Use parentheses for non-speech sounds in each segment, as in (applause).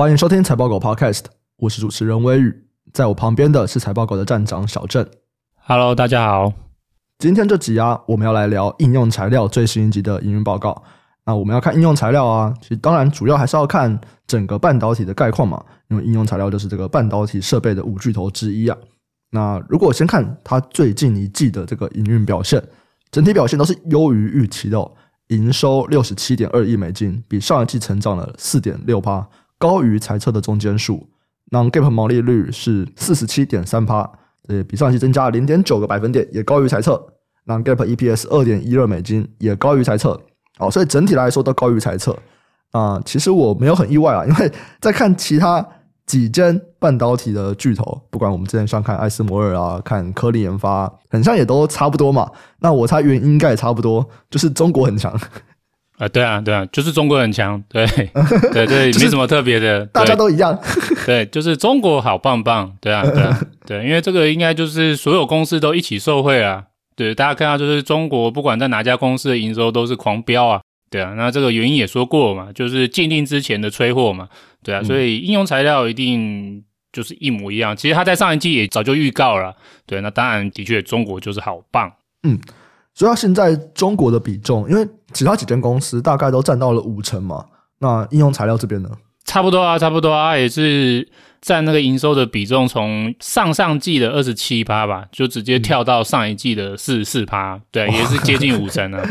欢迎收听财报狗 Podcast，我是主持人威宇。在我旁边的是财报狗的站长小郑。Hello，大家好。今天这集啊，我们要来聊应用材料最新一集的营运报告。那我们要看应用材料啊，其实当然主要还是要看整个半导体的概况嘛，因为应用材料就是这个半导体设备的五巨头之一啊。那如果先看它最近一季的这个营运表现，整体表现都是优于预期的哦。营收六十七点二亿美金，比上一季成长了四点六趴，高于财测的中间数。那 Gap 毛利率是四十七点三趴，也比上期增加零点九个百分点，也高于财测。那 Gap EPS 二点一二美金，也高于财测。好，所以整体来说都高于财测。啊，其实我没有很意外啊，因为在看其他几间半导体的巨头，不管我们之前像看艾斯摩尔啊，看科力研发，很像也都差不多嘛。那我猜原因应该也差不多，就是中国很强。啊，对啊，对啊，就是中国很强，对，对 (laughs) 对，没什么特别的，大家都一样，对，就是中国好棒棒，对啊，对啊，对，因为这个应该就是所有公司都一起受惠啊，对，大家看到就是中国不管在哪家公司的营收都是狂飙啊，对啊，那这个原因也说过嘛，就是禁令之前的催货嘛，对啊，所以应用材料一定就是一模一样，其实他在上一季也早就预告了，对，那当然的确中国就是好棒，嗯。主要现在中国的比重，因为其他几间公司大概都占到了五成嘛。那应用材料这边呢？差不多啊，差不多啊，也是占那个营收的比重，从上上季的二十七趴吧，就直接跳到上一季的四十四趴，对，也是接近五成 (laughs) 了，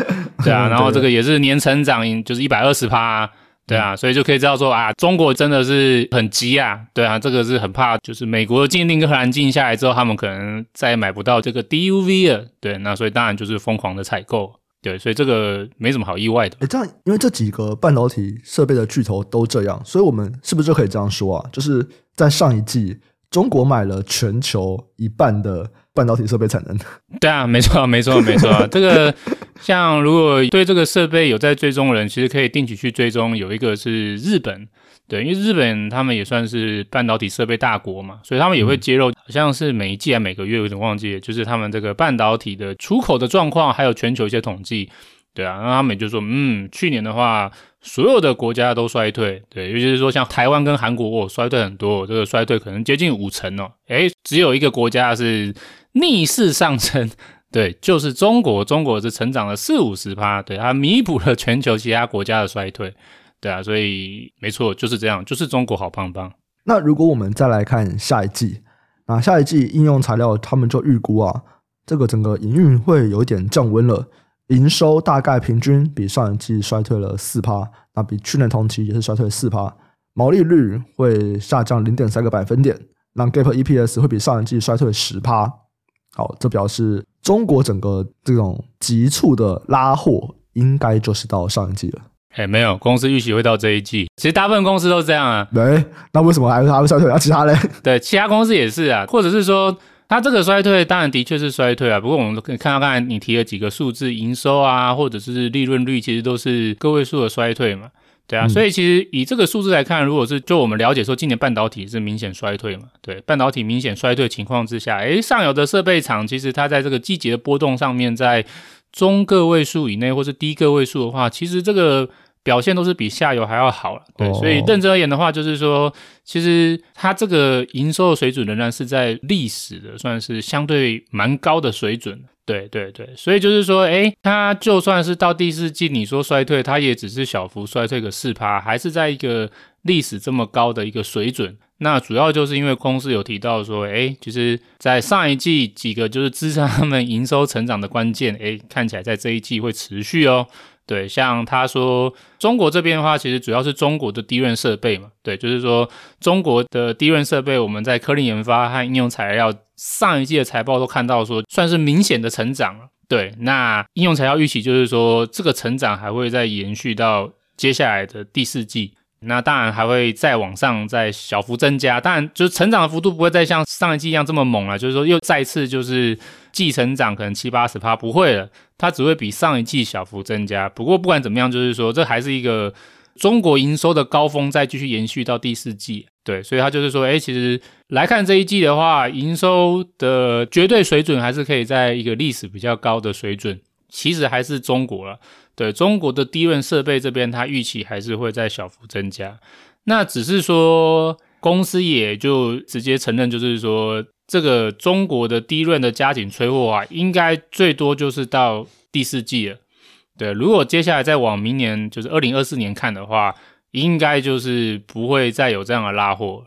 对啊。然后这个也是年成长，就是一百二十趴。对啊，所以就可以知道说啊，中国真的是很急啊，对啊，这个是很怕，就是美国的禁令跟荷兰禁下来之后，他们可能再也买不到这个 DUV 了，对，那所以当然就是疯狂的采购，对，所以这个没什么好意外的。诶，这样，因为这几个半导体设备的巨头都这样，所以我们是不是就可以这样说啊？就是在上一季，中国买了全球一半的半导体设备产能。对啊，没错，没错，没错，这个。像如果对这个设备有在追踪的人，其实可以定期去追踪。有一个是日本，对，因为日本他们也算是半导体设备大国嘛，所以他们也会揭露，好像是每一季还每个月，有点忘记，就是他们这个半导体的出口的状况，还有全球一些统计，对啊，那他们就说，嗯，去年的话，所有的国家都衰退，对，尤其是说像台湾跟韩国，哦，衰退很多，这个衰退可能接近五成哦，诶，只有一个国家是逆势上升。对，就是中国，中国是成长了四五十趴，对，它弥补了全球其他国家的衰退，对啊，所以没错，就是这样，就是中国好棒棒。那如果我们再来看下一季，那下一季应用材料他们就预估啊，这个整个营运会有点降温了，营收大概平均比上一季衰退了四趴，那比去年同期也是衰退四趴，毛利率会下降零点三个百分点，那 Gap EPS 会比上一季衰退十趴。好，这表示中国整个这种急促的拉货，应该就是到上一季了。哎，没有，公司预期会到这一季。其实大部分公司都这样啊。对，那为什么还是还会衰退？那其他嘞？(laughs) 对，其他公司也是啊。或者是说，它这个衰退，当然的确是衰退啊。不过我们可以看到刚才你提了几个数字，营收啊，或者是利润率，其实都是个位数的衰退嘛。对啊，所以其实以这个数字来看，如果是就我们了解说，今年半导体是明显衰退嘛？对，半导体明显衰退情况之下，诶，上游的设备厂其实它在这个季节的波动上面，在中个位数以内或是低个位数的话，其实这个表现都是比下游还要好了。对，所以认真而言的话，就是说，其实它这个营收的水准仍然是在历史的算是相对蛮高的水准。对对对，所以就是说，诶，它就算是到第四季，你说衰退，它也只是小幅衰退个四趴，还是在一个历史这么高的一个水准。那主要就是因为公司有提到说，诶，其实在上一季几个就是支撑他们营收成长的关键，诶，看起来在这一季会持续哦。对，像他说中国这边的话，其实主要是中国的低润设备嘛。对，就是说中国的低润设备，我们在科林研发和应用材料上一季的财报都看到说，算是明显的成长了。对，那应用材料预期就是说，这个成长还会再延续到接下来的第四季。那当然还会再往上再小幅增加，当然就是成长的幅度不会再像上一季一样这么猛了，就是说又再次就是季成长可能七八十趴不会了，它只会比上一季小幅增加。不过不管怎么样，就是说这还是一个中国营收的高峰，再继续延续到第四季。对，所以他就是说，哎，其实来看这一季的话，营收的绝对水准还是可以在一个历史比较高的水准，其实还是中国了。对中国的低润设备这边，它预期还是会在小幅增加。那只是说，公司也就直接承认，就是说，这个中国的低润的加紧催货啊，应该最多就是到第四季了。对，如果接下来再往明年，就是二零二四年看的话，应该就是不会再有这样的拉货。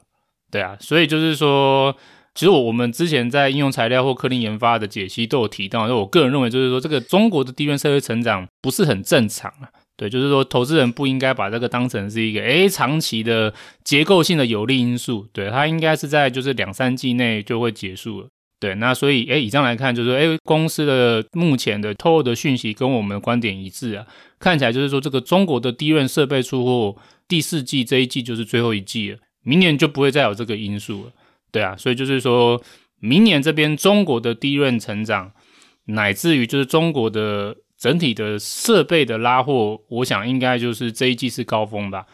对啊，所以就是说。其实我我们之前在应用材料或科林研发的解析都有提到，就我个人认为就是说，这个中国的低润设备成长不是很正常啊。对，就是说投资人不应该把这个当成是一个诶长期的结构性的有利因素，对，它应该是在就是两三季内就会结束了。对，那所以诶以上来看，就是说诶公司的目前的透露的讯息跟我们的观点一致啊，看起来就是说这个中国的低润设备出货第四季这一季就是最后一季了，明年就不会再有这个因素了。对啊，所以就是说，明年这边中国的低润成长，乃至于就是中国的整体的设备的拉货，我想应该就是这一季是高峰吧。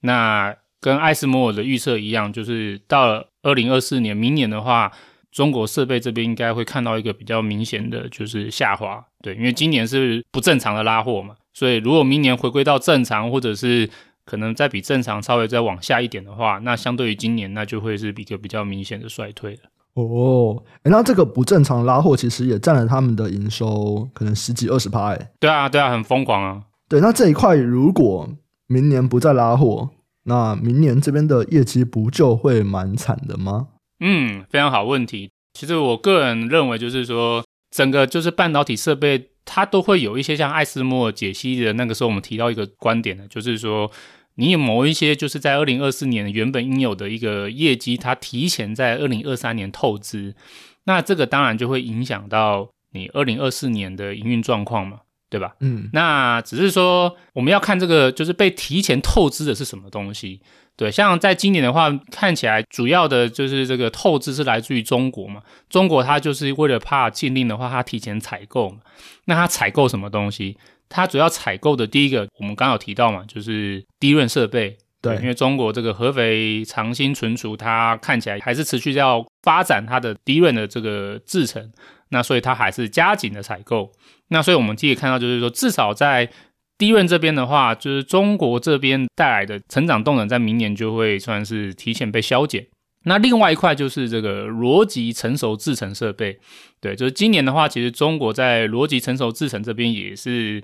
那跟艾斯摩尔的预测一样，就是到了二零二四年，明年的话，中国设备这边应该会看到一个比较明显的就是下滑。对，因为今年是不正常的拉货嘛，所以如果明年回归到正常，或者是可能再比正常稍微再往下一点的话，那相对于今年，那就会是一个比较明显的衰退了。哦，哎，那这个不正常拉货其实也占了他们的营收可能十几二十趴，哎，对啊，对啊，很疯狂啊。对，那这一块如果明年不再拉货，那明年这边的业绩不就会蛮惨的吗？嗯，非常好问题。其实我个人认为，就是说整个就是半导体设备，它都会有一些像艾斯莫尔解析的那个时候，我们提到一个观点呢，就是说。你有某一些就是在二零二四年原本应有的一个业绩，它提前在二零二三年透支，那这个当然就会影响到你二零二四年的营运状况嘛，对吧？嗯，那只是说我们要看这个就是被提前透支的是什么东西，对，像在今年的话，看起来主要的就是这个透支是来自于中国嘛，中国它就是为了怕禁令的话，它提前采购嘛，那它采购什么东西？它主要采购的第一个，我们刚有提到嘛，就是低润设备。对，因为中国这个合肥长兴存储，它看起来还是持续要发展它的低润的这个制程，那所以它还是加紧的采购。那所以我们可以看到，就是说至少在低润这边的话，就是中国这边带来的成长动能，在明年就会算是提前被削减。那另外一块就是这个逻辑成熟制程设备，对，就是今年的话，其实中国在逻辑成熟制程这边也是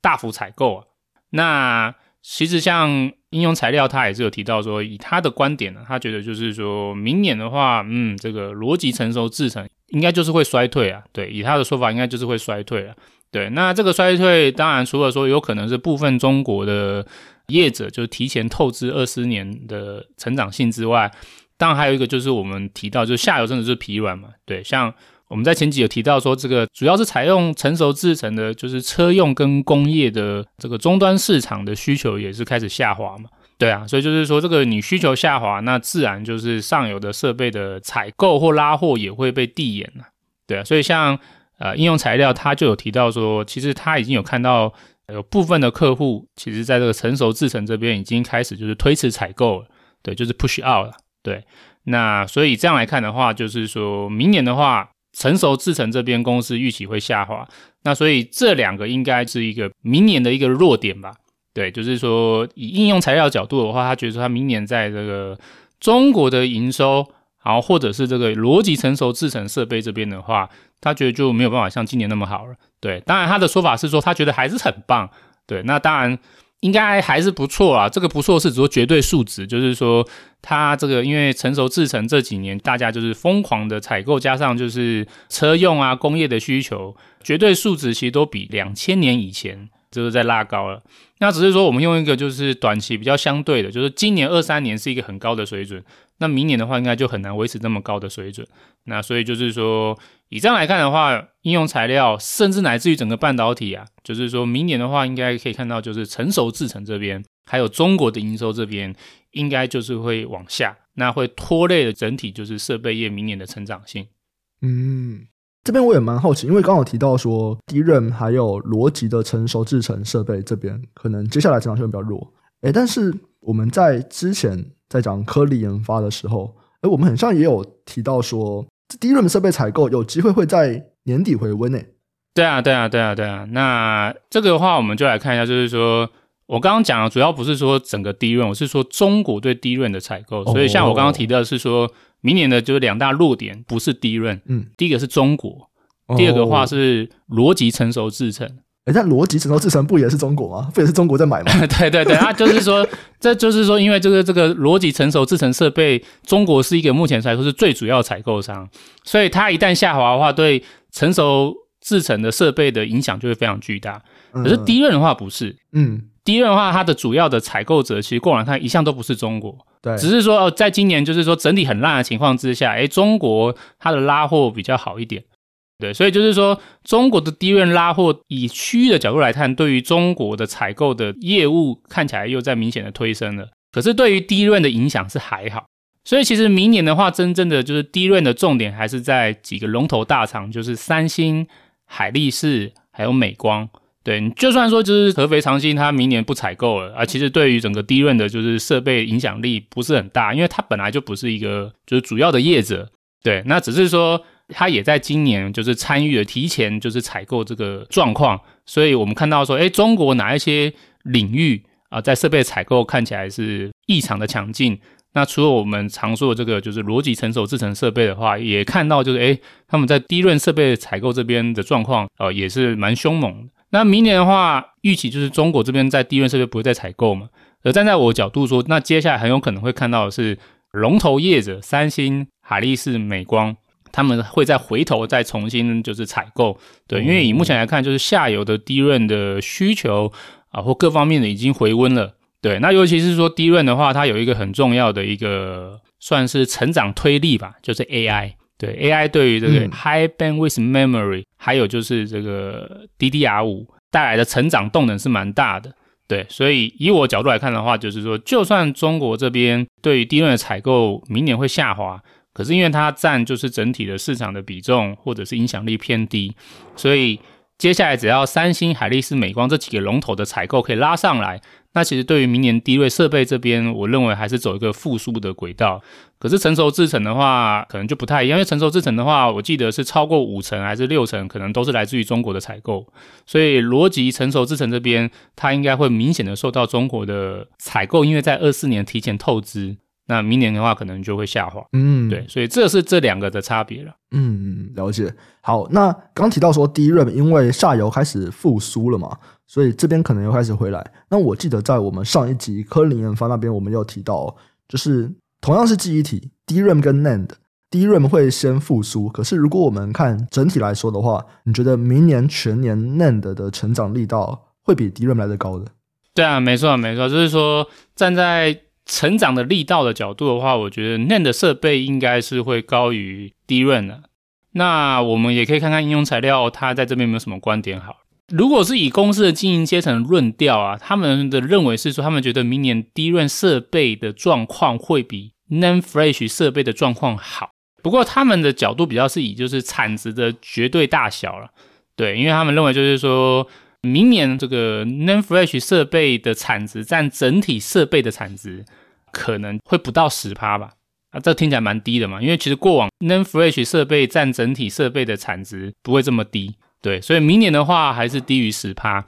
大幅采购啊。那其实像应用材料，他也是有提到说，以他的观点呢，他觉得就是说明年的话，嗯，这个逻辑成熟制程应该就是会衰退啊。对，以他的说法，应该就是会衰退啊。对，那这个衰退当然除了说有可能是部分中国的业者就是提前透支二十年的成长性之外。当然，还有一个就是我们提到，就是下游真的是疲软嘛。对，像我们在前几有提到说，这个主要是采用成熟制成的，就是车用跟工业的这个终端市场的需求也是开始下滑嘛。对啊，所以就是说，这个你需求下滑，那自然就是上游的设备的采购或拉货也会被递延了。对啊，所以像呃应用材料，它就有提到说，其实它已经有看到有部分的客户，其实在这个成熟制程这边已经开始就是推迟采购了。对，就是 push out 了。对，那所以这样来看的话，就是说明年的话，成熟制程这边公司预期会下滑。那所以这两个应该是一个明年的一个弱点吧？对，就是说以应用材料角度的话，他觉得他明年在这个中国的营收，然后或者是这个逻辑成熟制程设备这边的话，他觉得就没有办法像今年那么好了。对，当然他的说法是说他觉得还是很棒。对，那当然。应该还是不错啊，这个不错是指说绝对数值，就是说它这个因为成熟制程这几年大家就是疯狂的采购，加上就是车用啊工业的需求，绝对数值其实都比两千年以前就是在拉高了。那只是说我们用一个就是短期比较相对的，就是今年二三年是一个很高的水准，那明年的话应该就很难维持这么高的水准。那所以就是说。以这样来看的话，应用材料甚至乃至于整个半导体啊，就是说明年的话，应该可以看到就是成熟制程这边还有中国的营收这边，应该就是会往下，那会拖累了整体就是设备业明年的成长性。嗯，这边我也蛮好奇，因为刚好提到说 d 任还有逻辑的成熟制程设备这边，可能接下来成长性比较弱。诶，但是我们在之前在讲颗粒研发的时候，诶，我们很像也有提到说，DRAM 设备采购有机会会在年底回温诶。对啊，对啊，对啊，对啊。那这个的话，我们就来看一下，就是说我刚刚讲的主要不是说整个 DRAM，我是说中国对 DRAM 的采购。所以像我刚刚提到的是说，明年的就是两大弱点，不是 DRAM，嗯，第一个是中国，第二个的话是逻辑成熟制程。诶，但逻辑成熟制成不也是中国吗？不也是中国在买吗？对 (laughs) 对对，他就是说，这就是说，因为这个这个逻辑成熟制成设备，中国是一个目前来说是最主要采购商，所以它一旦下滑的话，对成熟。制成的设备的影响就会非常巨大，可是 DRAM 的话不是，嗯，DRAM 的话它的主要的采购者其实过往看一向都不是中国，对，只是说哦，在今年就是说整体很烂的情况之下，诶，中国它的拉货比较好一点，对，所以就是说中国的低润拉货以区域的角度来看，对于中国的采购的业务看起来又在明显的推升了，可是对于低润的影响是还好，所以其实明年的话，真正的就是低润的重点还是在几个龙头大厂，就是三星。海力士还有美光，对，就算说就是合肥长兴，它明年不采购了啊，其实对于整个低润的就是设备影响力不是很大，因为它本来就不是一个就是主要的业者，对，那只是说它也在今年就是参与了提前就是采购这个状况，所以我们看到说，诶，中国哪一些领域啊，在设备采购看起来是异常的强劲。那除了我们常说的这个，就是逻辑成熟制成设备的话，也看到就是，诶，他们在 DRAM 设备采购这边的状况，呃，也是蛮凶猛的。那明年的话，预期就是中国这边在 DRAM 设备不会再采购嘛。而站在我角度说，那接下来很有可能会看到的是龙头业者三星、海力士、美光，他们会再回头再重新就是采购。对，因为以目前来看，就是下游的 DRAM 的需求啊，或各方面的已经回温了。对，那尤其是说 DRAM 的话，它有一个很重要的一个算是成长推力吧，就是 AI。对，AI 对于这个 High Bandwidth Memory，、嗯、还有就是这个 DDR 五带来的成长动能是蛮大的。对，所以以我角度来看的话，就是说，就算中国这边对于 DRAM 的采购明年会下滑，可是因为它占就是整体的市场的比重或者是影响力偏低，所以接下来只要三星、海力士、美光这几个龙头的采购可以拉上来。那其实对于明年低位设备这边，我认为还是走一个复苏的轨道。可是成熟制程的话，可能就不太一样，因为成熟制程的话，我记得是超过五成还是六成，可能都是来自于中国的采购。所以逻辑成熟制程这边，它应该会明显的受到中国的采购，因为在二四年提前透支。那明年的话，可能就会下滑。嗯，对，所以这是这两个的差别了。嗯，了解。好，那刚提到说 DRAM 因为下游开始复苏了嘛。所以这边可能又开始回来。那我记得在我们上一集科林研发那边，我们有提到，就是同样是记忆体，DRAM 跟 NAND，DRAM 会先复苏。可是如果我们看整体来说的话，你觉得明年全年 NAND 的成长力道会比 DRAM 来得高的？对啊，没错没错，就是说站在成长的力道的角度的话，我觉得 NAND 设备应该是会高于 DRAM 的。那我们也可以看看应用材料，它在这边有没有什么观点好？如果是以公司的经营阶层论调啊，他们的认为是说，他们觉得明年 DRAM 设备的状况会比 NAND Flash 设备的状况好。不过他们的角度比较是以就是产值的绝对大小了，对，因为他们认为就是说明年这个 NAND Flash 设备的产值占整体设备的产值可能会不到十趴吧，啊，这听起来蛮低的嘛，因为其实过往 NAND Flash 设备占整体设备的产值不会这么低。对，所以明年的话还是低于十趴，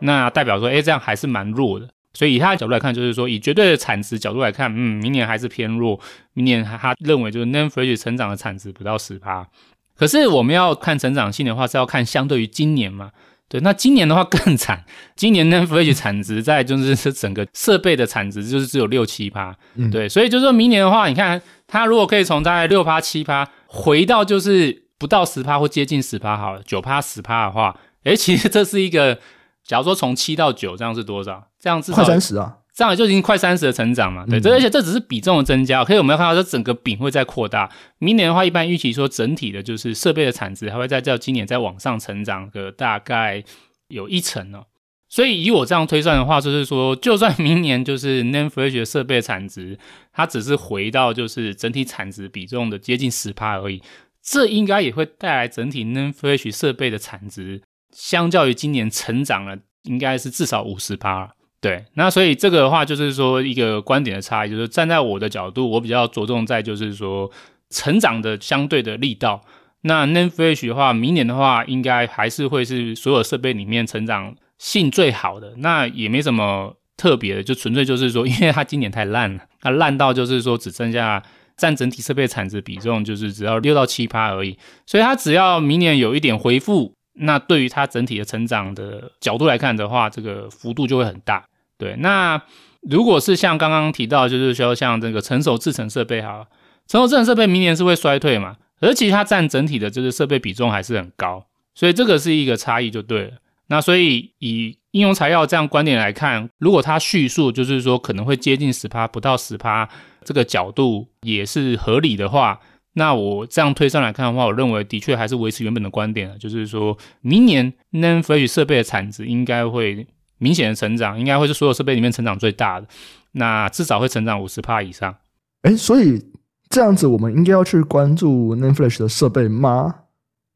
那代表说，哎，这样还是蛮弱的。所以以他的角度来看，就是说，以绝对的产值角度来看，嗯，明年还是偏弱。明年他认为就是 NAND Flash 成长的产值不到十趴。可是我们要看成长性的话，是要看相对于今年嘛？对，那今年的话更惨，今年 NAND Flash (laughs) 产值在就是整个设备的产值就是只有六七趴。嗯，对，所以就是说明年的话，你看它如果可以从大概六趴七趴回到就是。不到十趴或接近十趴好了，九趴十趴的话，诶，其实这是一个，假如说从七到九，这样是多少？这样至少快三十啊，这样就已经快三十的成长嘛。对，这、嗯、而且这只是比重的增加，可以我们要看到这整个饼会在扩大。明年的话，一般预期说整体的就是设备的产值还会再较今年再往上成长个大概有一成哦。所以以我这样推算的话，就是说，就算明年就是 NAND Flash 的设备产值，它只是回到就是整体产值比重的接近十趴而已，这应该也会带来整体 NAND Flash 设备的产值，相较于今年成长了，应该是至少五十趴。对，那所以这个的话，就是说一个观点的差异，就是站在我的角度，我比较着重在就是说成长的相对的力道。那 NAND Flash 的话，明年的话，应该还是会是所有设备里面成长性最好的。那也没什么特别的，就纯粹就是说，因为它今年太烂了，它烂到就是说只剩下占整体设备产值比重就是只要六到七趴而已。所以它只要明年有一点恢复，那对于它整体的成长的角度来看的话，这个幅度就会很大。对，那如果是像刚刚提到，就是说像这个成熟制程设备哈，成熟制程设备明年是会衰退嘛？而其实它占整体的就是设备比重还是很高，所以这个是一个差异就对了。那所以以应用材料这样观点来看，如果它叙述就是说可能会接近十趴，不到十趴，这个角度也是合理的话，那我这样推算来看的话，我认为的确还是维持原本的观点，就是说明年 n a n f l a s h 设备的产值应该会。明显的成长应该会是所有设备里面成长最大的，那至少会成长五十帕以上。哎，所以这样子我们应该要去关注 NAND Flash 的设备吗？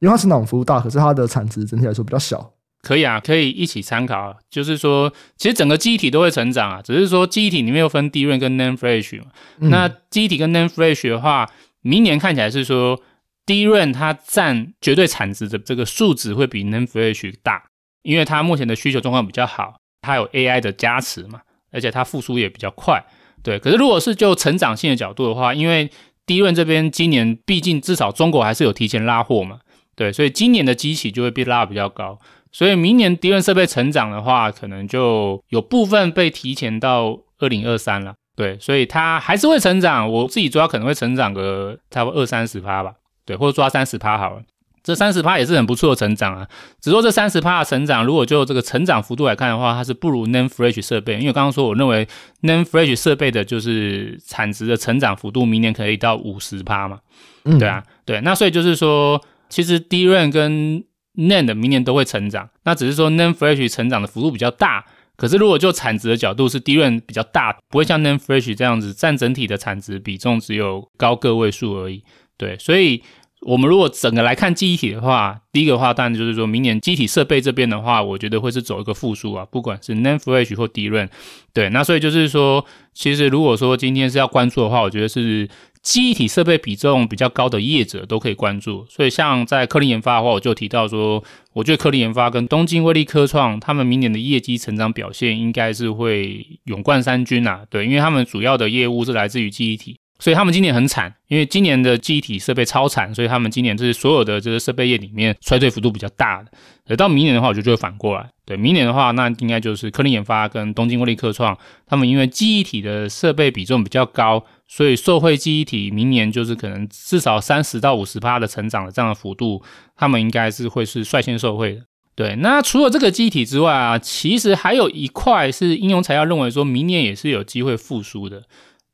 因为它成长幅度大，可是它的产值整体来说比较小。可以啊，可以一起参考。就是说，其实整个记忆体都会成长啊，只是说记忆体里面又分 DRAM 跟 NAND Flash 嘛。嗯、那记忆体跟 NAND Flash 的话，明年看起来是说 DRAM 它占绝对产值的这个数值会比 NAND Flash 大。因为它目前的需求状况比较好，它有 AI 的加持嘛，而且它复苏也比较快，对。可是如果是就成长性的角度的话，因为低润这边今年毕竟至少中国还是有提前拉货嘛，对，所以今年的机器就会被拉比较高，所以明年低润设备成长的话，可能就有部分被提前到二零二三了，对，所以它还是会成长，我自己主要可能会成长个差不多二三十趴吧，对，或者抓三十趴好了。这三十趴也是很不错的成长啊，只说这三十趴的成长，如果就这个成长幅度来看的话，它是不如 Nan Fresh 设备，因为刚刚说我认为 Nan Fresh 设备的就是产值的成长幅度，明年可以到五十趴嘛，嗯，对啊，对，那所以就是说，其实 D r a n 跟 NAND 明年都会成长，那只是说 Nan Fresh 成长的幅度比较大，可是如果就产值的角度是 DRAM 比较大，不会像 Nan Fresh 这样子占整体的产值比重只有高个位数而已，对，所以。我们如果整个来看记忆体的话，第一个话当然就是说明年记忆体设备这边的话，我觉得会是走一个复苏啊，不管是 NAND Flash 或 DRAM，对，那所以就是说，其实如果说今天是要关注的话，我觉得是记忆体设备比重比较高的业者都可以关注。所以像在科林研发的话，我就提到说，我觉得科林研发跟东京威力科创他们明年的业绩成长表现应该是会勇冠三军啊，对，因为他们主要的业务是来自于记忆体。所以他们今年很惨，因为今年的记忆体设备超惨，所以他们今年这是所有的这个设备业里面衰退幅度比较大的。而到明年的话，我觉得就会反过来。对，明年的话，那应该就是科林研发跟东京威力科创，他们因为记忆体的设备比重比较高，所以受惠记忆体明年就是可能至少三十到五十趴的成长的这样的幅度，他们应该是会是率先受惠的。对，那除了这个记忆体之外啊，其实还有一块是应用材料认为说明年也是有机会复苏的。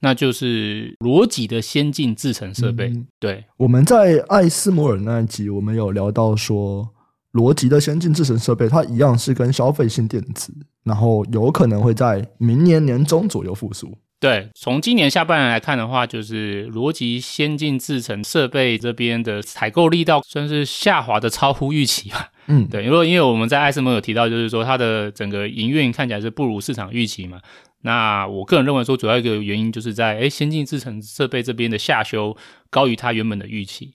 那就是逻辑的先进制程设备。嗯、对，我们在艾斯摩尔那一集，我们有聊到说，逻辑的先进制程设备，它一样是跟消费性电子，然后有可能会在明年年中左右复苏。对，从今年下半年来看的话，就是逻辑先进制程设备这边的采购力道算是下滑的超乎预期吧。嗯，对，因为因为我们在艾斯摩尔有提到，就是说它的整个营运看起来是不如市场预期嘛。那我个人认为说，主要一个原因就是在诶先进制程设备这边的下修高于它原本的预期。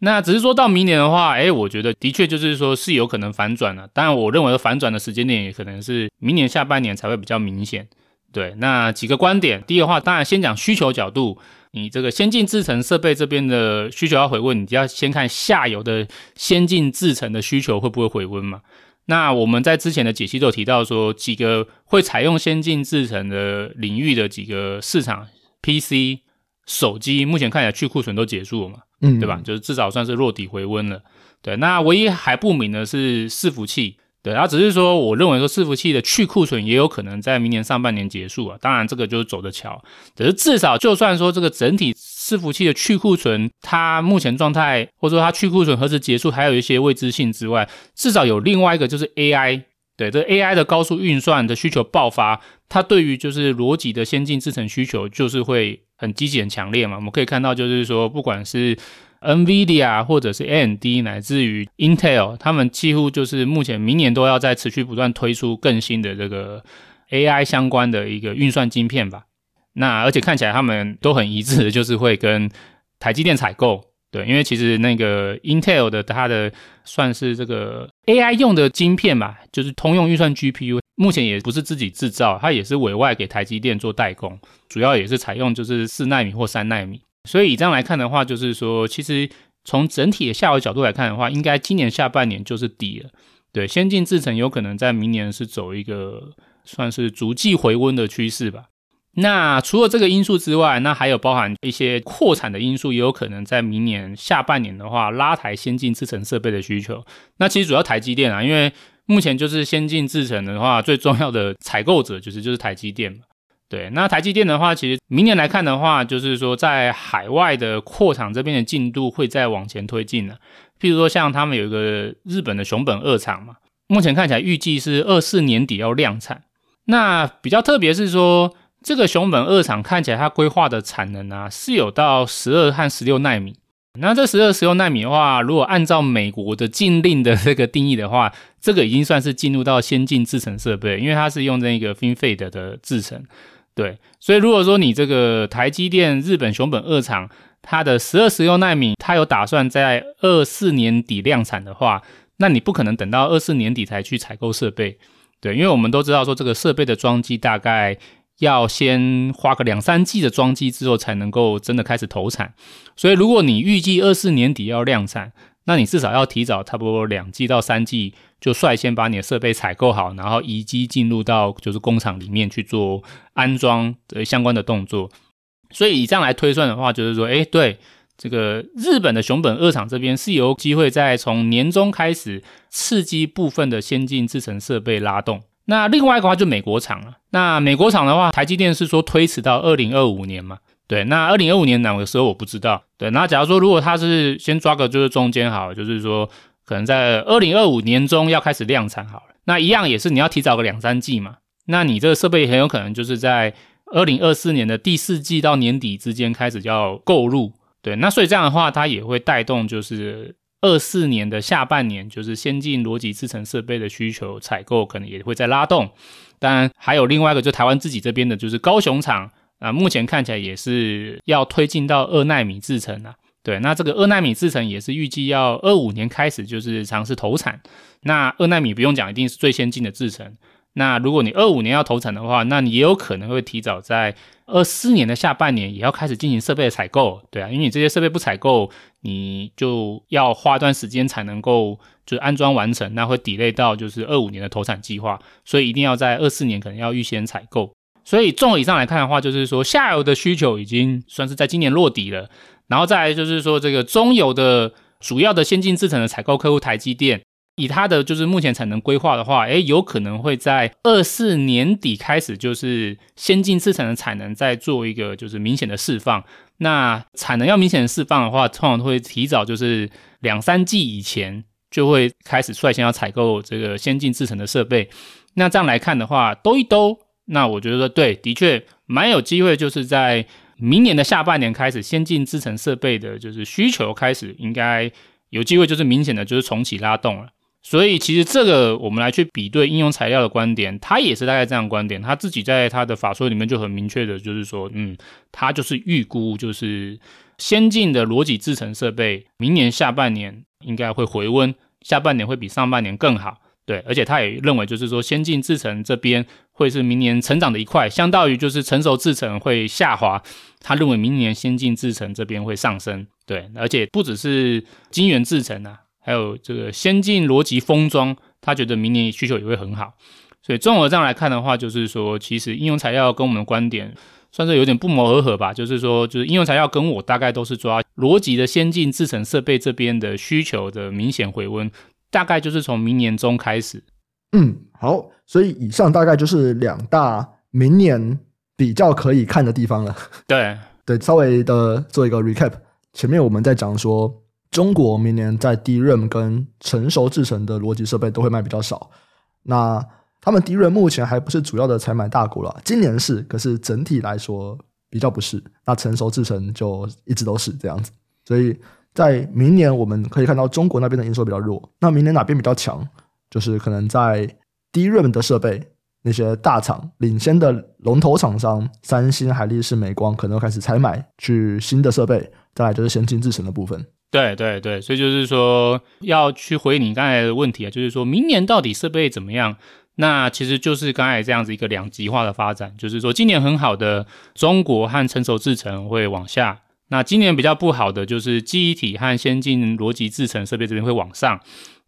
那只是说到明年的话，诶我觉得的确就是说是有可能反转了。当然，我认为反转的时间点也可能是明年下半年才会比较明显。对，那几个观点，第一的话，当然先讲需求角度，你这个先进制程设备这边的需求要回温，你就要先看下游的先进制程的需求会不会回温嘛。那我们在之前的解析都有提到说，几个会采用先进制程的领域的几个市场，PC、手机，目前看起来去库存都结束了嘛，嗯，对吧？就是至少算是落底回温了。对，那唯一还不明的是伺服器，对，它只是说，我认为说伺服器的去库存也有可能在明年上半年结束啊。当然，这个就是走着瞧，只是至少就算说这个整体。伺服器的去库存，它目前状态或者说它去库存何时结束，还有一些未知性之外，至少有另外一个就是 AI 对，这 AI 的高速运算的需求爆发，它对于就是逻辑的先进制程需求就是会很积极、很强烈嘛。我们可以看到，就是说，不管是 NVIDIA 或者是 AMD，乃至于 Intel，他们几乎就是目前明年都要在持续不断推出更新的这个 AI 相关的一个运算晶片吧。那而且看起来他们都很一致，就是会跟台积电采购。对，因为其实那个 Intel 的它的算是这个 AI 用的晶片吧，就是通用运算 GPU，目前也不是自己制造，它也是委外给台积电做代工，主要也是采用就是四纳米或三纳米。所以以这样来看的话，就是说，其实从整体的下游角度来看的话，应该今年下半年就是底了。对，先进制程有可能在明年是走一个算是逐季回温的趋势吧。那除了这个因素之外，那还有包含一些扩产的因素，也有可能在明年下半年的话拉抬先进制程设备的需求。那其实主要台积电啊，因为目前就是先进制程的话，最重要的采购者就是就是台积电嘛。对，那台积电的话，其实明年来看的话，就是说在海外的扩厂这边的进度会再往前推进了。譬如说像他们有一个日本的熊本二厂嘛，目前看起来预计是二四年底要量产。那比较特别是说。这个熊本二厂看起来，它规划的产能啊是有到十二和十六奈米。那这十二、十六奈米的话，如果按照美国的禁令的这个定义的话，这个已经算是进入到先进制程设备，因为它是用这个 FinFET 的制程。对，所以如果说你这个台积电日本熊本二厂，它的十二、十六奈米，它有打算在二四年底量产的话，那你不可能等到二四年底才去采购设备。对，因为我们都知道说这个设备的装机大概。要先花个两三季的装机之后，才能够真的开始投产。所以，如果你预计二四年底要量产，那你至少要提早差不多两季到三季，就率先把你的设备采购好，然后移机进入到就是工厂里面去做安装的相关的动作。所以，以这样来推算的话，就是说，诶，对，这个日本的熊本二厂这边是有机会在从年中开始刺激部分的先进制程设备拉动。那另外一个话就美国厂了。那美国厂的话，台积电是说推迟到二零二五年嘛？对，那二零二五年哪个时候我不知道。对，那假如说如果他是先抓个就是中间好，就是说可能在二零二五年中要开始量产好了。那一样也是你要提早个两三季嘛？那你这个设备很有可能就是在二零二四年的第四季到年底之间开始要购入。对，那所以这样的话，它也会带动就是。二四年的下半年，就是先进逻辑制程设备的需求采购可能也会在拉动。当然，还有另外一个，就台湾自己这边的，就是高雄厂啊，目前看起来也是要推进到二纳米制程啊。对，那这个二纳米制程也是预计要二五年开始就是尝试投产。那二纳米不用讲，一定是最先进的制程。那如果你二五年要投产的话，那你也有可能会提早在二四年的下半年也要开始进行设备的采购，对啊，因为你这些设备不采购，你就要花一段时间才能够就是安装完成，那会 delay 到就是二五年的投产计划，所以一定要在二四年可能要预先采购。所以综合以上来看的话，就是说下游的需求已经算是在今年落底了，然后再来就是说这个中游的主要的先进制程的采购客户台积电。以它的就是目前产能规划的话，诶，有可能会在二四年底开始，就是先进制程的产能再做一个就是明显的释放。那产能要明显的释放的话，通常会提早就是两三季以前就会开始率先要采购这个先进制程的设备。那这样来看的话，兜一兜，那我觉得对，的确蛮有机会，就是在明年的下半年开始，先进制程设备的就是需求开始应该有机会，就是明显的就是重启拉动了。所以其实这个我们来去比对应用材料的观点，他也是大概这样观点。他自己在他的法说里面就很明确的，就是说，嗯，他就是预估，就是先进的逻辑制程设备明年下半年应该会回温，下半年会比上半年更好。对，而且他也认为，就是说先进制程这边会是明年成长的一块，相当于就是成熟制程会下滑。他认为明年先进制程这边会上升。对，而且不只是晶圆制程啊。还有这个先进逻辑封装，他觉得明年需求也会很好，所以综合这样来看的话，就是说其实应用材料跟我们的观点算是有点不谋而合吧。就是说，就是应用材料跟我大概都是抓逻辑的先进制程设备这边的需求的明显回温，大概就是从明年中开始。嗯，好，所以以上大概就是两大明年比较可以看的地方了。对对，稍微的做一个 recap，前面我们在讲说。中国明年在 DRAM 跟成熟制程的逻辑设备都会卖比较少，那他们低润目前还不是主要的采买大国了，今年是，可是整体来说比较不是。那成熟制程就一直都是这样子，所以在明年我们可以看到中国那边的营收比较弱。那明年哪边比较强？就是可能在低润的设备，那些大厂领先的龙头厂商，三星、海力士、美光可能开始采买去新的设备。再来就是先进制程的部分。对对对，所以就是说要去回你刚才的问题啊，就是说明年到底设备怎么样？那其实就是刚才这样子一个两极化的发展，就是说今年很好的中国和成熟制程会往下，那今年比较不好的就是记忆体和先进逻辑制程设备这边会往上。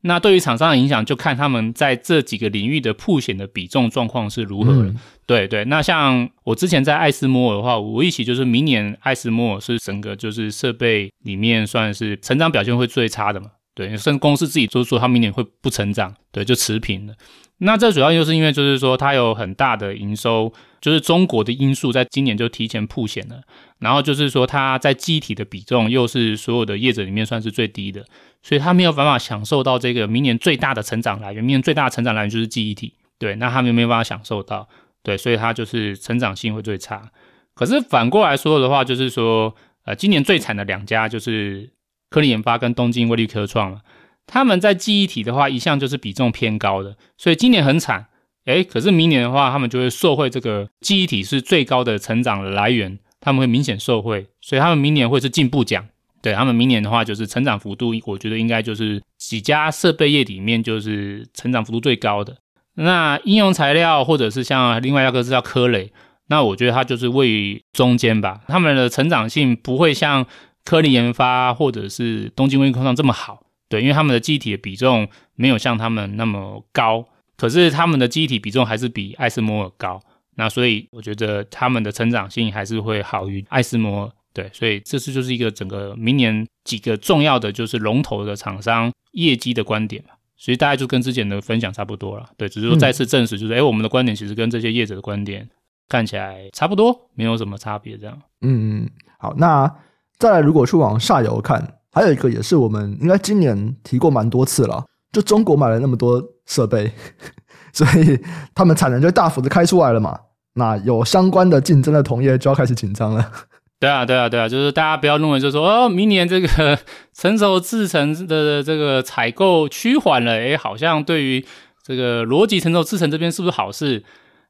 那对于厂商的影响，就看他们在这几个领域的铺显的比重状况是如何了。嗯、对对，那像我之前在艾斯摩尔的话，我预期就是明年艾斯摩尔是整个就是设备里面算是成长表现会最差的嘛。对，甚至公司自己都说他明年会不成长，对，就持平了。那这主要就是因为就是说它有很大的营收，就是中国的因素在今年就提前曝险了。然后就是说它在记忆体的比重又是所有的业者里面算是最低的，所以它没有办法享受到这个明年最大的成长来源。明年最大的成长来源就是记忆体，对，那他们没有办法享受到，对，所以它就是成长性会最差。可是反过来说的话，就是说，呃，今年最惨的两家就是。科林研发跟东京威力科创了，他们在记忆体的话，一向就是比重偏高的，所以今年很惨。诶，可是明年的话，他们就会受惠这个记忆体是最高的成长的来源，他们会明显受惠，所以他们明年会是进步奖。对，他们明年的话，就是成长幅度，我觉得应该就是几家设备业里面就是成长幅度最高的。那应用材料或者是像另外一个是叫科磊，那我觉得它就是位于中间吧，他们的成长性不会像。科林研发或者是东京微空上这么好，对，因为他们的机体的比重没有像他们那么高，可是他们的机体比重还是比艾斯摩尔高，那所以我觉得他们的成长性还是会好于艾斯摩尔，对，所以这次就是一个整个明年几个重要的就是龙头的厂商业绩的观点嘛，所以大概就跟之前的分享差不多了，对，只是说再次证实就是，哎、嗯，我们的观点其实跟这些业者的观点看起来差不多，没有什么差别，这样。嗯嗯，好，那。再来，如果去往下游看，还有一个也是我们应该今年提过蛮多次了，就中国买了那么多设备，(laughs) 所以他们产能就大幅的开出来了嘛。那有相关的竞争的同业就要开始紧张了。对啊，对啊，对啊，就是大家不要认为就是说哦，明年这个 (laughs) 成熟制程的这个采购趋缓了，诶，好像对于这个逻辑成熟制程这边是不是好事？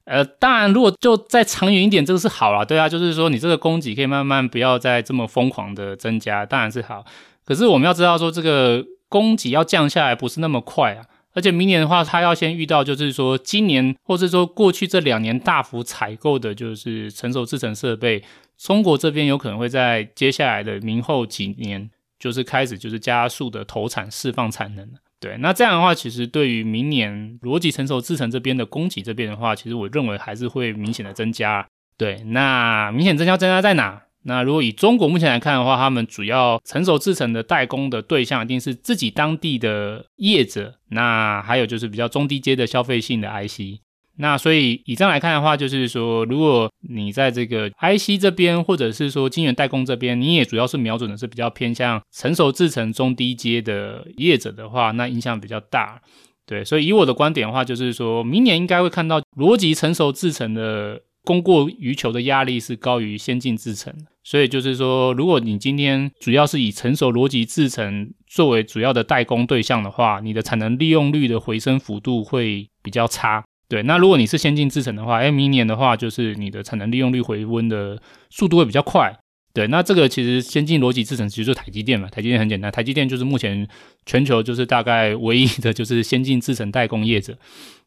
呃，当然，如果就再长远一点，这个是好啦，对啊，就是说你这个供给可以慢慢不要再这么疯狂的增加，当然是好。可是我们要知道说，这个供给要降下来不是那么快啊，而且明年的话，它要先遇到就是说今年或是说过去这两年大幅采购的就是成熟制程设备，中国这边有可能会在接下来的明后几年就是开始就是加速的投产释放产能。对，那这样的话，其实对于明年逻辑成熟制程这边的供给这边的话，其实我认为还是会明显的增加。对，那明显增加增加在哪？那如果以中国目前来看的话，他们主要成熟制程的代工的对象一定是自己当地的业者，那还有就是比较中低阶的消费性的 IC。那所以以上来看的话，就是说，如果你在这个 IC 这边，或者是说晶圆代工这边，你也主要是瞄准的是比较偏向成熟制程中低阶的业者的话，那影响比较大。对，所以以我的观点的话，就是说明年应该会看到逻辑成熟制程的供过于求的压力是高于先进制程。所以就是说，如果你今天主要是以成熟逻辑制程作为主要的代工对象的话，你的产能利用率的回升幅度会比较差。对，那如果你是先进制程的话，哎，明年的话就是你的产能利用率回温的速度会比较快。对，那这个其实先进逻辑制程其实就是台积电嘛，台积电很简单，台积电就是目前全球就是大概唯一的就是先进制程代工业者。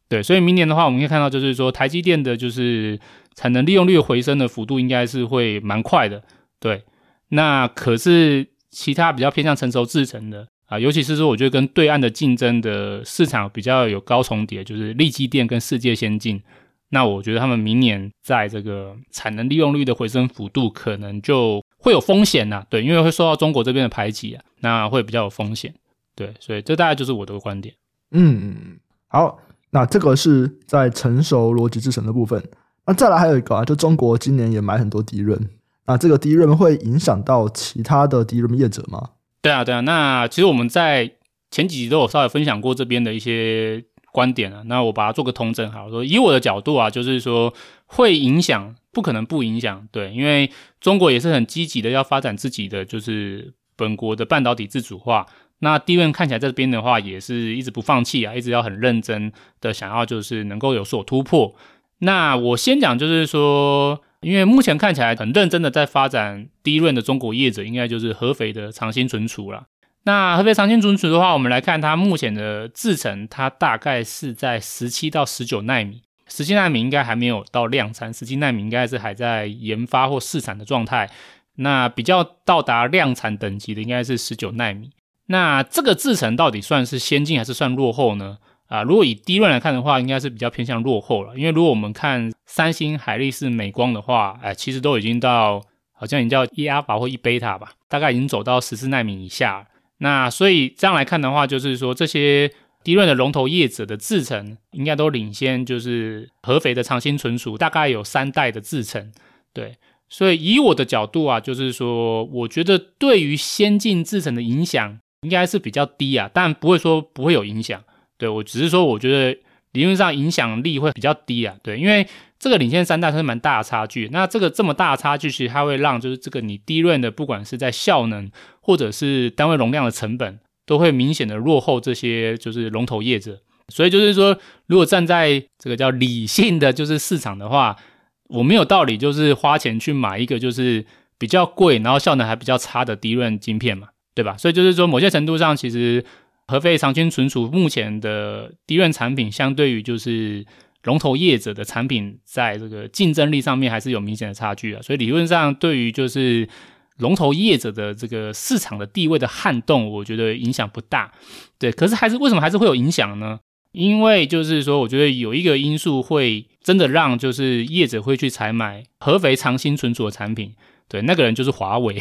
对，所以明年的话，我们可以看到就是说台积电的就是产能利用率回升的幅度应该是会蛮快的。对，那可是其他比较偏向成熟制程的。啊，尤其是说，我觉得跟对岸的竞争的市场比较有高重叠，就是力积电跟世界先进。那我觉得他们明年在这个产能利用率的回升幅度，可能就会有风险呐。对，因为会受到中国这边的排挤啊，那会比较有风险。对，所以这大概就是我的观点。嗯嗯，好，那这个是在成熟逻辑制程的部分。那再来还有一个啊，就中国今年也买很多 DRAM，那这个 DRAM 会影响到其他的 DRAM 业者吗？对啊，对啊，那其实我们在前几集都有稍微分享过这边的一些观点啊，那我把它做个统整好，说以我的角度啊，就是说会影响，不可能不影响，对，因为中国也是很积极的要发展自己的就是本国的半导体自主化。那 DRAM 看起来这边的话也是一直不放弃啊，一直要很认真的想要就是能够有所突破。那我先讲就是说，因为目前看起来很认真的在发展 DRAM 的中国业者，应该就是合肥的长兴存储了。那合肥长兴存储的话，我们来看它目前的制程，它大概是在十七到十九纳米，十七纳米应该还没有到量产，十七纳米应该是还在研发或试产的状态。那比较到达量产等级的应该是十九纳米。那这个制程到底算是先进还是算落后呢？啊，如果以 DRAM 来看的话，应该是比较偏向落后了。因为如果我们看三星、海力士、美光的话，哎，其实都已经到好像已经叫一 Alpha 或一 Beta 吧，大概已经走到十四奈米以下。那所以这样来看的话，就是说这些 DRAM 的龙头业者的制程应该都领先，就是合肥的长兴存储大概有三代的制程。对，所以以我的角度啊，就是说我觉得对于先进制程的影响应该是比较低啊，但不会说不会有影响。对，我只是说我觉得理论上影响力会比较低啊。对，因为这个领先三代是蛮大的差距。那这个这么大的差距，其实它会让就是这个你低润的不管是在效能，或者是单位容量的成本，都会明显的落后这些就是龙头业者。所以就是说，如果站在这个叫理性的就是市场的话，我没有道理就是花钱去买一个就是比较贵，然后效能还比较差的低润晶片嘛，对吧？所以就是说，某些程度上，其实合肥长兴存储目前的 DRAM 产品，相对于就是龙头业者的产品，在这个竞争力上面还是有明显的差距啊。所以理论上，对于就是龙头业者的这个市场的地位的撼动，我觉得影响不大，对。可是还是为什么还是会有影响呢？因为就是说，我觉得有一个因素会真的让就是业者会去采买合肥长兴存储的产品，对，那个人就是华为，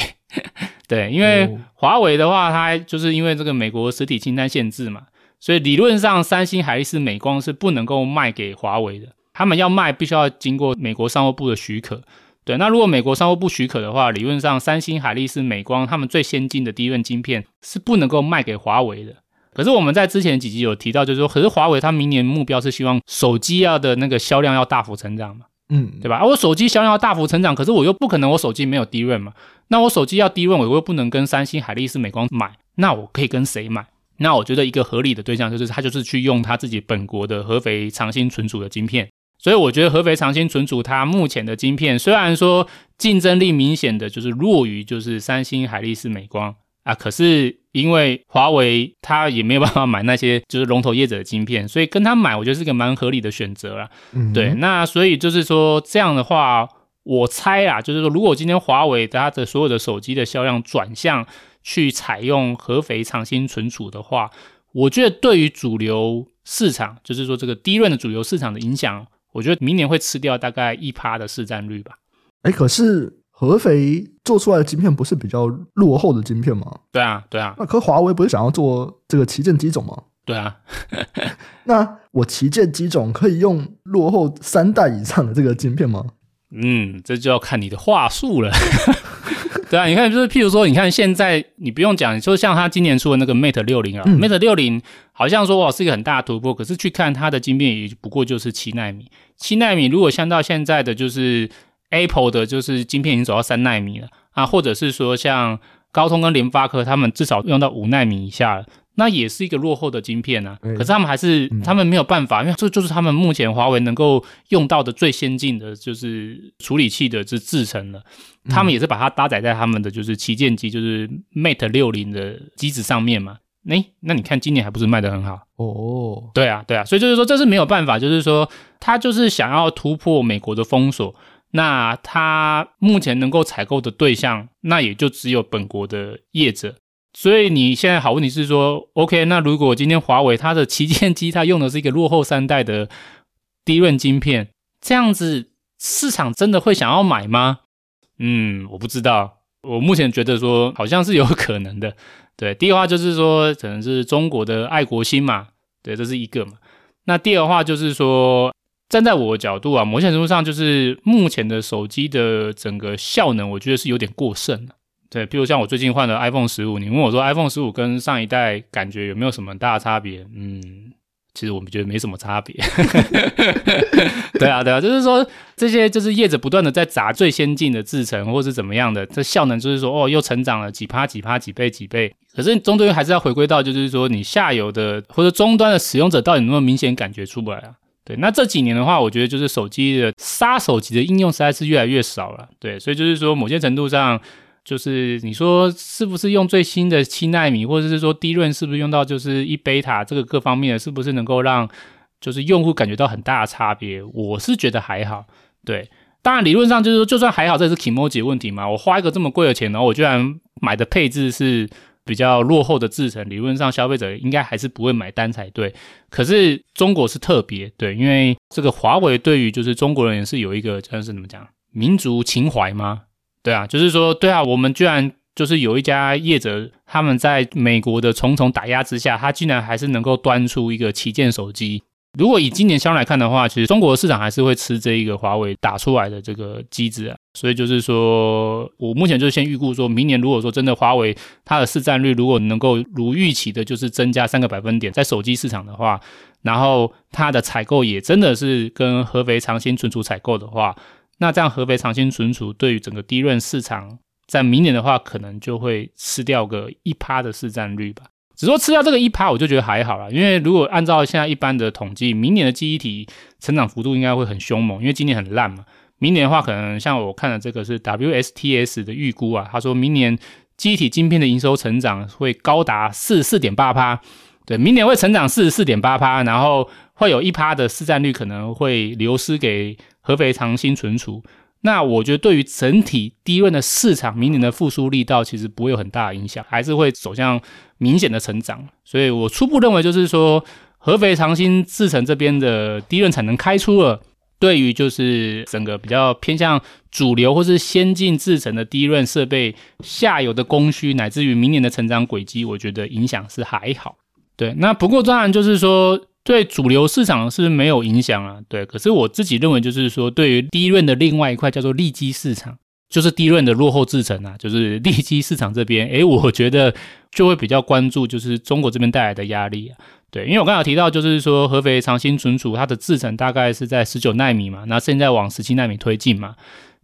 对，因为华为的话，它就是因为这个美国实体清单限制嘛，所以理论上三星、海力士、美光是不能够卖给华为的，他们要卖必须要经过美国商务部的许可。对，那如果美国商务部许可的话，理论上三星、海力士、美光他们最先进的 DRAM 晶片是不能够卖给华为的。可是我们在之前几集有提到，就是说，可是华为它明年目标是希望手机要的那个销量要大幅成长嘛，嗯，对吧？我手机销量要大幅成长，可是我又不可能我手机没有 DRAM 嘛，那我手机要 DRAM，我又不能跟三星、海力士、美光买，那我可以跟谁买？那我觉得一个合理的对象就是他就是去用他自己本国的合肥长兴存储的晶片。所以我觉得合肥长兴存储它目前的晶片，虽然说竞争力明显的就是弱于就是三星、海力士、美光啊，可是因为华为它也没有办法买那些 (laughs) 就是龙头业者的晶片，所以跟他买，我觉得是个蛮合理的选择啦。嗯，对，那所以就是说这样的话，我猜啊，就是说如果今天华为它的所有的手机的销量转向去采用合肥长兴存储的话，我觉得对于主流市场，就是说这个 DRAM 的主流市场的影响。我觉得明年会吃掉大概一趴的市占率吧。哎，可是合肥做出来的晶片不是比较落后的晶片吗？对啊，对啊。那可华为不是想要做这个旗舰机种吗？对啊。(laughs) (laughs) 那我旗舰机种可以用落后三代以上的这个晶片吗？嗯，这就要看你的话术了。(laughs) 对啊，你看，就是譬如说，你看现在你不用讲，就像他今年出的那个 Mate 六零啊，Mate 六零好像说哇是一个很大的突破，可是去看它的晶片也不过就是七纳米，七纳米如果相到现在的就是 Apple 的，就是晶片已经走到三纳米了啊，或者是说像高通跟联发科，他们至少用到五纳米以下了。那也是一个落后的晶片啊，可是他们还是他们没有办法，因为这就是他们目前华为能够用到的最先进的就是处理器的这制程了。他们也是把它搭载在他们的就是旗舰机，就是 Mate 六零的机子上面嘛。诶，那你看今年还不是卖得很好哦？对啊，对啊，所以就是说这是没有办法，就是说他就是想要突破美国的封锁，那他目前能够采购的对象，那也就只有本国的业者。所以你现在好问题是说，OK，那如果今天华为它的旗舰机它用的是一个落后三代的低润晶片，这样子市场真的会想要买吗？嗯，我不知道。我目前觉得说好像是有可能的。对，第一话就是说可能是中国的爱国心嘛，对，这是一个嘛。那第二话就是说，站在我的角度啊，某些程度上就是目前的手机的整个效能，我觉得是有点过剩了。对，比如像我最近换了 iPhone 十五，你问我说 iPhone 十五跟上一代感觉有没有什么大差别？嗯，其实我们觉得没什么差别。(laughs) (laughs) 对啊，对啊，就是说这些就是业者不断的在砸最先进的制程，或是怎么样的，这效能就是说哦，又成长了几趴几趴几倍几倍。可是终究还是要回归到，就是说你下游的或者终端的使用者到底能不能明显感觉出不来啊？对，那这几年的话，我觉得就是手机的杀手级的应用实在是越来越少了。对，所以就是说某些程度上，就是你说是不是用最新的七纳米，或者是说低润是不是用到就是一贝塔这个各方面，是不是能够让就是用户感觉到很大的差别？我是觉得还好。对，当然理论上就是说，就算还好，这是 kimochi 问题嘛。我花一个这么贵的钱，然后我居然买的配置是。比较落后的制成，理论上消费者应该还是不会买单才对。可是中国是特别对，因为这个华为对于就是中国人也是有一个就是怎么讲民族情怀吗？对啊，就是说对啊，我们居然就是有一家业者，他们在美国的重重打压之下，他竟然还是能够端出一个旗舰手机。如果以今年相来看的话，其实中国市场还是会吃这一个华为打出来的这个机子啊，所以就是说我目前就先预估说，明年如果说真的华为它的市占率如果能够如预期的，就是增加三个百分点在手机市场的话，然后它的采购也真的是跟合肥长兴存储采购的话，那这样合肥长兴存储对于整个低润市场在明年的话，可能就会吃掉个一趴的市占率吧。只说吃掉这个一趴，我就觉得还好啦。因为如果按照现在一般的统计，明年的记忆体成长幅度应该会很凶猛，因为今年很烂嘛。明年的话，可能像我看的这个是 WSTS 的预估啊，他说明年记忆体晶片的营收成长会高达四十四点八趴，对，明年会成长四十四点八趴，然后会有一趴的市占率可能会流失给合肥长兴存储。那我觉得对于整体低润的市场，明年的复苏力道其实不会有很大的影响，还是会走向明显的成长。所以我初步认为就是说，合肥长兴制程这边的低润产能开出了，对于就是整个比较偏向主流或是先进制程的低润设备下游的供需，乃至于明年的成长轨迹，我觉得影响是还好。对，那不过当然就是说。对主流市场是没有影响啊，对。可是我自己认为，就是说，对于 DRAM 的另外一块叫做利基市场，就是 DRAM 的落后制程啊，就是利基市场这边，诶，我觉得就会比较关注，就是中国这边带来的压力啊。对，因为我刚才提到，就是说合肥长兴存储它的制程大概是在十九奈米嘛，那现在往十七奈米推进嘛。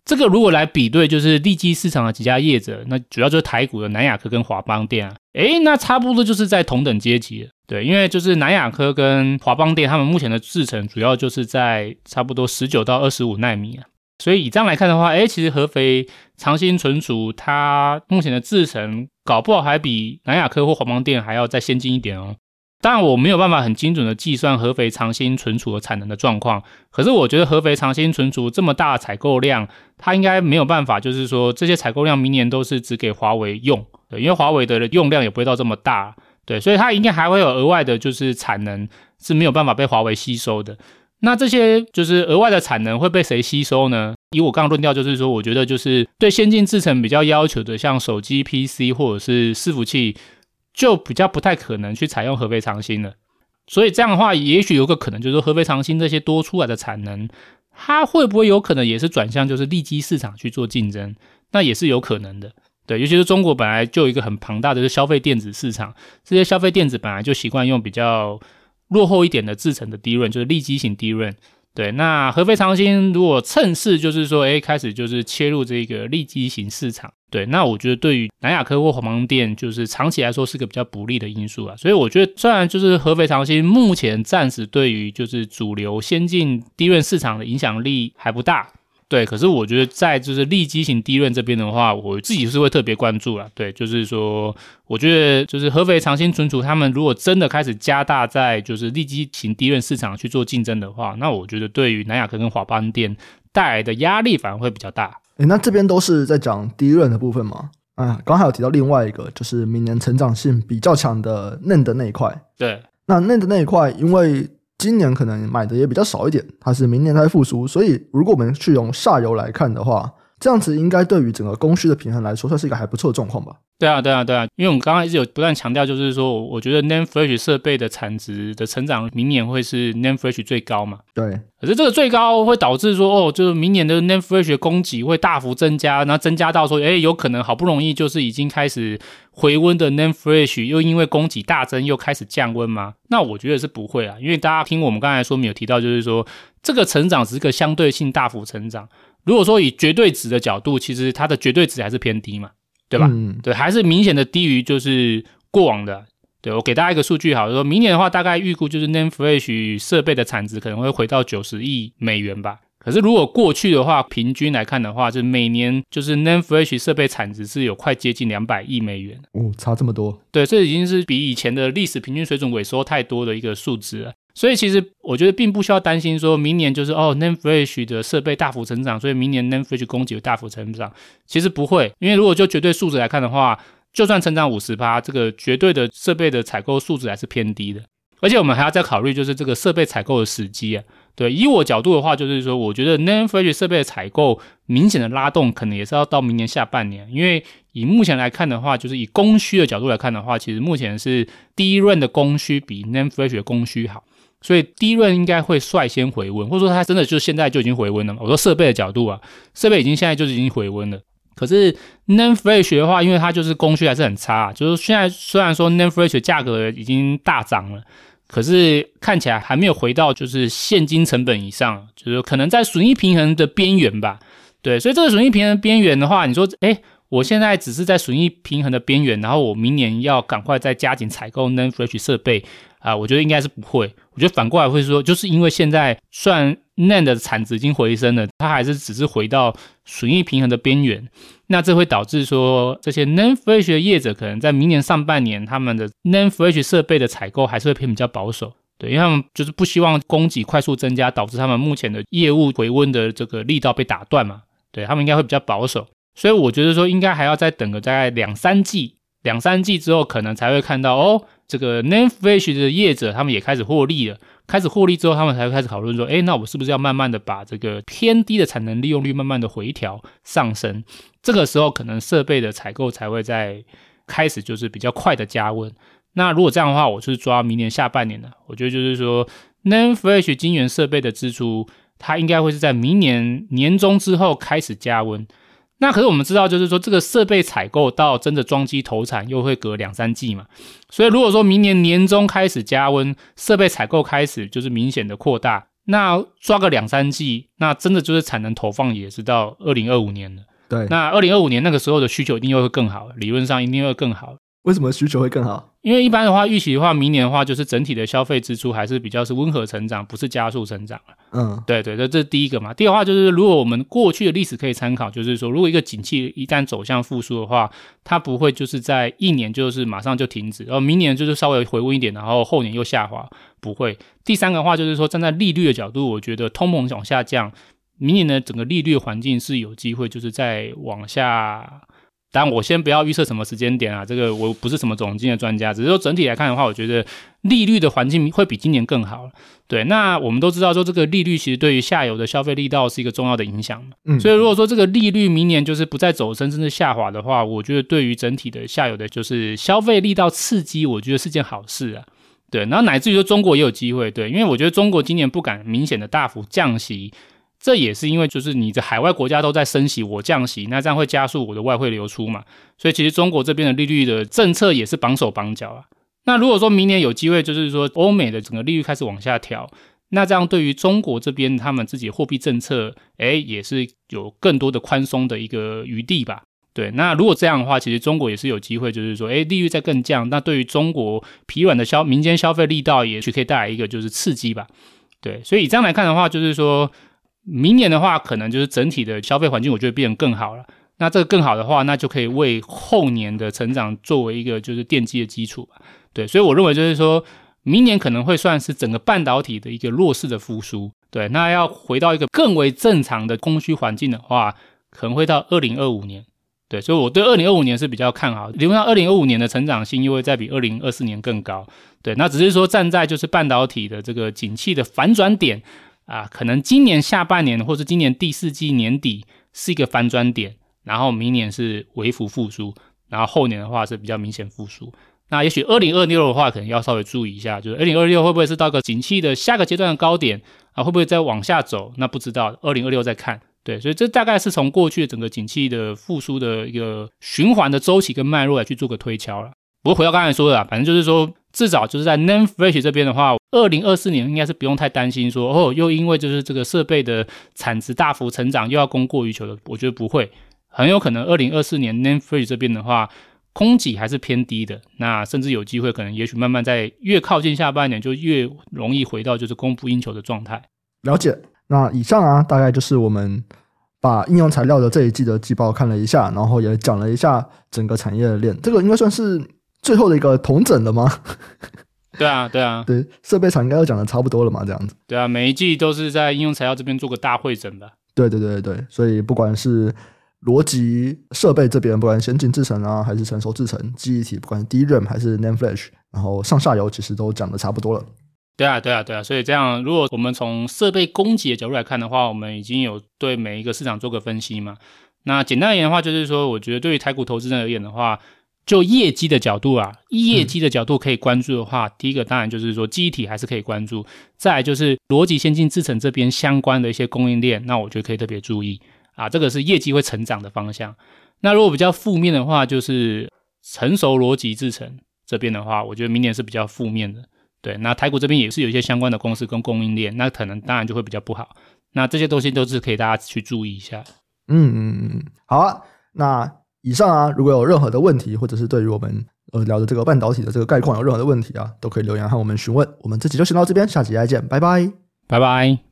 这个如果来比对，就是利基市场的几家业者，那主要就是台股的南亚科跟华邦电啊，诶，那差不多就是在同等阶级了。对，因为就是南亚科跟华邦电，他们目前的制程主要就是在差不多十九到二十五奈米啊。所以以这样来看的话，诶，其实合肥长兴存储它目前的制程，搞不好还比南亚科或华邦电还要再先进一点哦。当然，我没有办法很精准的计算合肥长兴存储的产能的状况。可是，我觉得合肥长兴存储这么大的采购量，它应该没有办法，就是说这些采购量明年都是只给华为用。对，因为华为的用量也不会到这么大。对，所以它应该还会有额外的，就是产能是没有办法被华为吸收的。那这些就是额外的产能会被谁吸收呢？以我刚刚论调，就是说，我觉得就是对先进制程比较要求的，像手机、PC 或者是伺服器。就比较不太可能去采用合肥长兴了，所以这样的话，也许有个可能就是，合肥长兴这些多出来的产能，它会不会有可能也是转向就是利基市场去做竞争？那也是有可能的，对，尤其是中国本来就有一个很庞大的就消费电子市场，这些消费电子本来就习惯用比较落后一点的制程的低润就是利基型低润。对，那合肥长兴如果趁势就是说，哎，开始就是切入这个利基型市场，对，那我觉得对于南亚科或华邦店，就是长期来说是个比较不利的因素啊。所以我觉得，虽然就是合肥长兴目前暂时对于就是主流先进低运市场的影响力还不大。对，可是我觉得在就是利基型 DRAM 这边的话，我自己是会特别关注啦。对，就是说，我觉得就是合肥长兴存储他们如果真的开始加大在就是利基型 DRAM 市场去做竞争的话，那我觉得对于南亚科跟华邦电带来的压力反而会比较大。诶，那这边都是在讲 DRAM 的部分吗？啊，刚才有提到另外一个，就是明年成长性比较强的 NAND 的那一块。对，那 NAND 那一块，因为今年可能买的也比较少一点，它是明年才复苏，所以如果我们去用下游来看的话，这样子应该对于整个供需的平衡来说，算是一个还不错的状况吧？对啊，对啊，对啊，因为我们刚刚一直有不断强调，就是说，我觉得 Name Flash 设备的产值的成长，明年会是 Name Flash 最高嘛？对。可是这个最高会导致说，哦，就是明年的 Name Flash 的供给会大幅增加，然后增加到说，哎，有可能好不容易就是已经开始回温的 Name Flash，又因为供给大增又开始降温吗？那我觉得是不会啊，因为大家听我们刚才说没有提到，就是说这个成长只是个相对性大幅成长。如果说以绝对值的角度，其实它的绝对值还是偏低嘛。对吧？嗯，对，还是明显的低于就是过往的。对，我给大家一个数据，好，说明年的话，大概预估就是 Name Flash 设备的产值可能会回到九十亿美元吧。可是如果过去的话，平均来看的话，就是每年就是 Name Flash 设备产值是有快接近两百亿美元。哦，差这么多。对，这已经是比以前的历史平均水准萎缩太多的一个数值了。所以其实我觉得并不需要担心，说明年就是哦，NAND Flash 的设备大幅成长，所以明年 NAND Flash 供给大幅成长。其实不会，因为如果就绝对数值来看的话，就算成长五十趴，这个绝对的设备的采购数值还是偏低的。而且我们还要再考虑，就是这个设备采购的时机啊。对，以我角度的话，就是说，我觉得 NAND Flash 设备的采购明显的拉动，可能也是要到明年下半年。因为以目前来看的话，就是以供需的角度来看的话，其实目前是 DRAM 的供需比 NAND Flash 的供需好。所以低润应该会率先回温，或者说它真的就现在就已经回温了嘛。我说设备的角度啊，设备已经现在就是已经回温了。可是 n a n Flash 的话，因为它就是供需还是很差，就是现在虽然说 n a n Flash 价格已经大涨了，可是看起来还没有回到就是现金成本以上，就是可能在损益平衡的边缘吧。对，所以这个损益平衡边缘的话，你说，诶，我现在只是在损益平衡的边缘，然后我明年要赶快再加紧采购 n a n Flash 设备。啊，我觉得应该是不会。我觉得反过来会说，就是因为现在算 NAND 的产值已经回升了，它还是只是回到损益平衡的边缘。那这会导致说，这些 NAND Flash 的业者可能在明年上半年，他们的 NAND Flash 设备的采购还是会偏比较保守。对，因为他们就是不希望供给快速增加，导致他们目前的业务回温的这个力道被打断嘛。对，他们应该会比较保守。所以我觉得说，应该还要再等个大概两三季，两三季之后，可能才会看到哦。这个 NAND Flash 的业者，他们也开始获利了。开始获利之后，他们才会开始讨论说：“哎，那我是不是要慢慢的把这个偏低的产能利用率慢慢的回调上升？这个时候，可能设备的采购才会在开始就是比较快的加温。那如果这样的话，我是抓明年下半年的。我觉得就是说，NAND Flash 晶圆设备的支出，它应该会是在明年年中之后开始加温。”那可是我们知道，就是说这个设备采购到真的装机投产又会隔两三季嘛，所以如果说明年年中开始加温，设备采购开始就是明显的扩大，那抓个两三季，那真的就是产能投放也是到二零二五年了。对，那二零二五年那个时候的需求一定又会更好，理论上一定会更好。为什么需求会更好？因为一般的话，预期的话，明年的话，就是整体的消费支出还是比较是温和成长，不是加速成长。嗯，对对，这这是第一个嘛。第二话就是，如果我们过去的历史可以参考，就是说，如果一个景气一旦走向复苏的话，它不会就是在一年就是马上就停止，然后明年就是稍微回温一点，然后后年又下滑，不会。第三个话就是说，站在利率的角度，我觉得通膨往下降，明年的整个利率环境是有机会就是在往下。但我先不要预测什么时间点啊，这个我不是什么总经的专家，只是说整体来看的话，我觉得利率的环境会比今年更好。对，那我们都知道说这个利率其实对于下游的消费力道是一个重要的影响嘛。嗯，所以如果说这个利率明年就是不再走升，甚至下滑的话，我觉得对于整体的下游的就是消费力道刺激，我觉得是件好事啊。对，然后乃至于说中国也有机会，对，因为我觉得中国今年不敢明显的大幅降息。这也是因为，就是你的海外国家都在升息，我降息，那这样会加速我的外汇流出嘛。所以其实中国这边的利率的政策也是绑手绑脚啊。那如果说明年有机会，就是说欧美的整个利率开始往下调，那这样对于中国这边他们自己货币政策，哎，也是有更多的宽松的一个余地吧。对，那如果这样的话，其实中国也是有机会，就是说，哎，利率再更降，那对于中国疲软的消民间消费力道，也许可以带来一个就是刺激吧。对，所以以这样来看的话，就是说。明年的话，可能就是整体的消费环境，我觉得变得更好了。那这个更好的话，那就可以为后年的成长作为一个就是奠基的基础吧。对，所以我认为就是说，明年可能会算是整个半导体的一个弱势的复苏。对，那要回到一个更为正常的供需环境的话，可能会到二零二五年。对，所以我对二零二五年是比较看好。理论上，二零二五年的成长性又会再比二零二四年更高。对，那只是说站在就是半导体的这个景气的反转点。啊，可能今年下半年或是今年第四季年底，是一个翻转点，然后明年是微幅复苏，然后后年的话是比较明显复苏。那也许二零二六的话，可能要稍微注意一下，就是二零二六会不会是到个景气的下个阶段的高点啊？会不会再往下走？那不知道，二零二六再看。对，所以这大概是从过去整个景气的复苏的一个循环的周期跟脉络来去做个推敲了。不过回到刚才说的啦，反正就是说，至少就是在 Name Flash 这边的话，二零二四年应该是不用太担心说哦，又因为就是这个设备的产值大幅成长，又要供过于求的。我觉得不会，很有可能二零二四年 Name Flash 这边的话。供给还是偏低的，那甚至有机会，可能也许慢慢在越靠近下半年，就越容易回到就是供不应求的状态。了解。那以上啊，大概就是我们把应用材料的这一季的季报看了一下，然后也讲了一下整个产业链。这个应该算是最后的一个同整了吗？对啊，对啊，(laughs) 对，设备厂应该都讲的差不多了嘛，这样子。对啊，每一季都是在应用材料这边做个大会诊吧。对对对对，所以不管是。逻辑设备这边，不管先进制程啊，还是成熟制程，记忆体，不管是 DRAM 还是 NAND Flash，然后上下游其实都讲的差不多了。对啊，对啊，对啊。所以这样，如果我们从设备供给的角度来看的话，我们已经有对每一个市场做个分析嘛。那简单而言的话，就是说，我觉得对于台股投资人而言的话，就业绩的角度啊，业绩的角度可以关注的话，嗯、第一个当然就是说记忆体还是可以关注，再来就是逻辑先进制程这边相关的一些供应链，那我觉得可以特别注意。啊，这个是业绩会成长的方向。那如果比较负面的话，就是成熟逻辑制程这边的话，我觉得明年是比较负面的。对，那台股这边也是有一些相关的公司跟供应链，那可能当然就会比较不好。那这些东西都是可以大家去注意一下。嗯嗯嗯，好啊。那以上啊，如果有任何的问题，或者是对于我们呃聊的这个半导体的这个概况有任何的问题啊，都可以留言和我们询问。我们这集就先到这边，下集再见，拜拜，拜拜。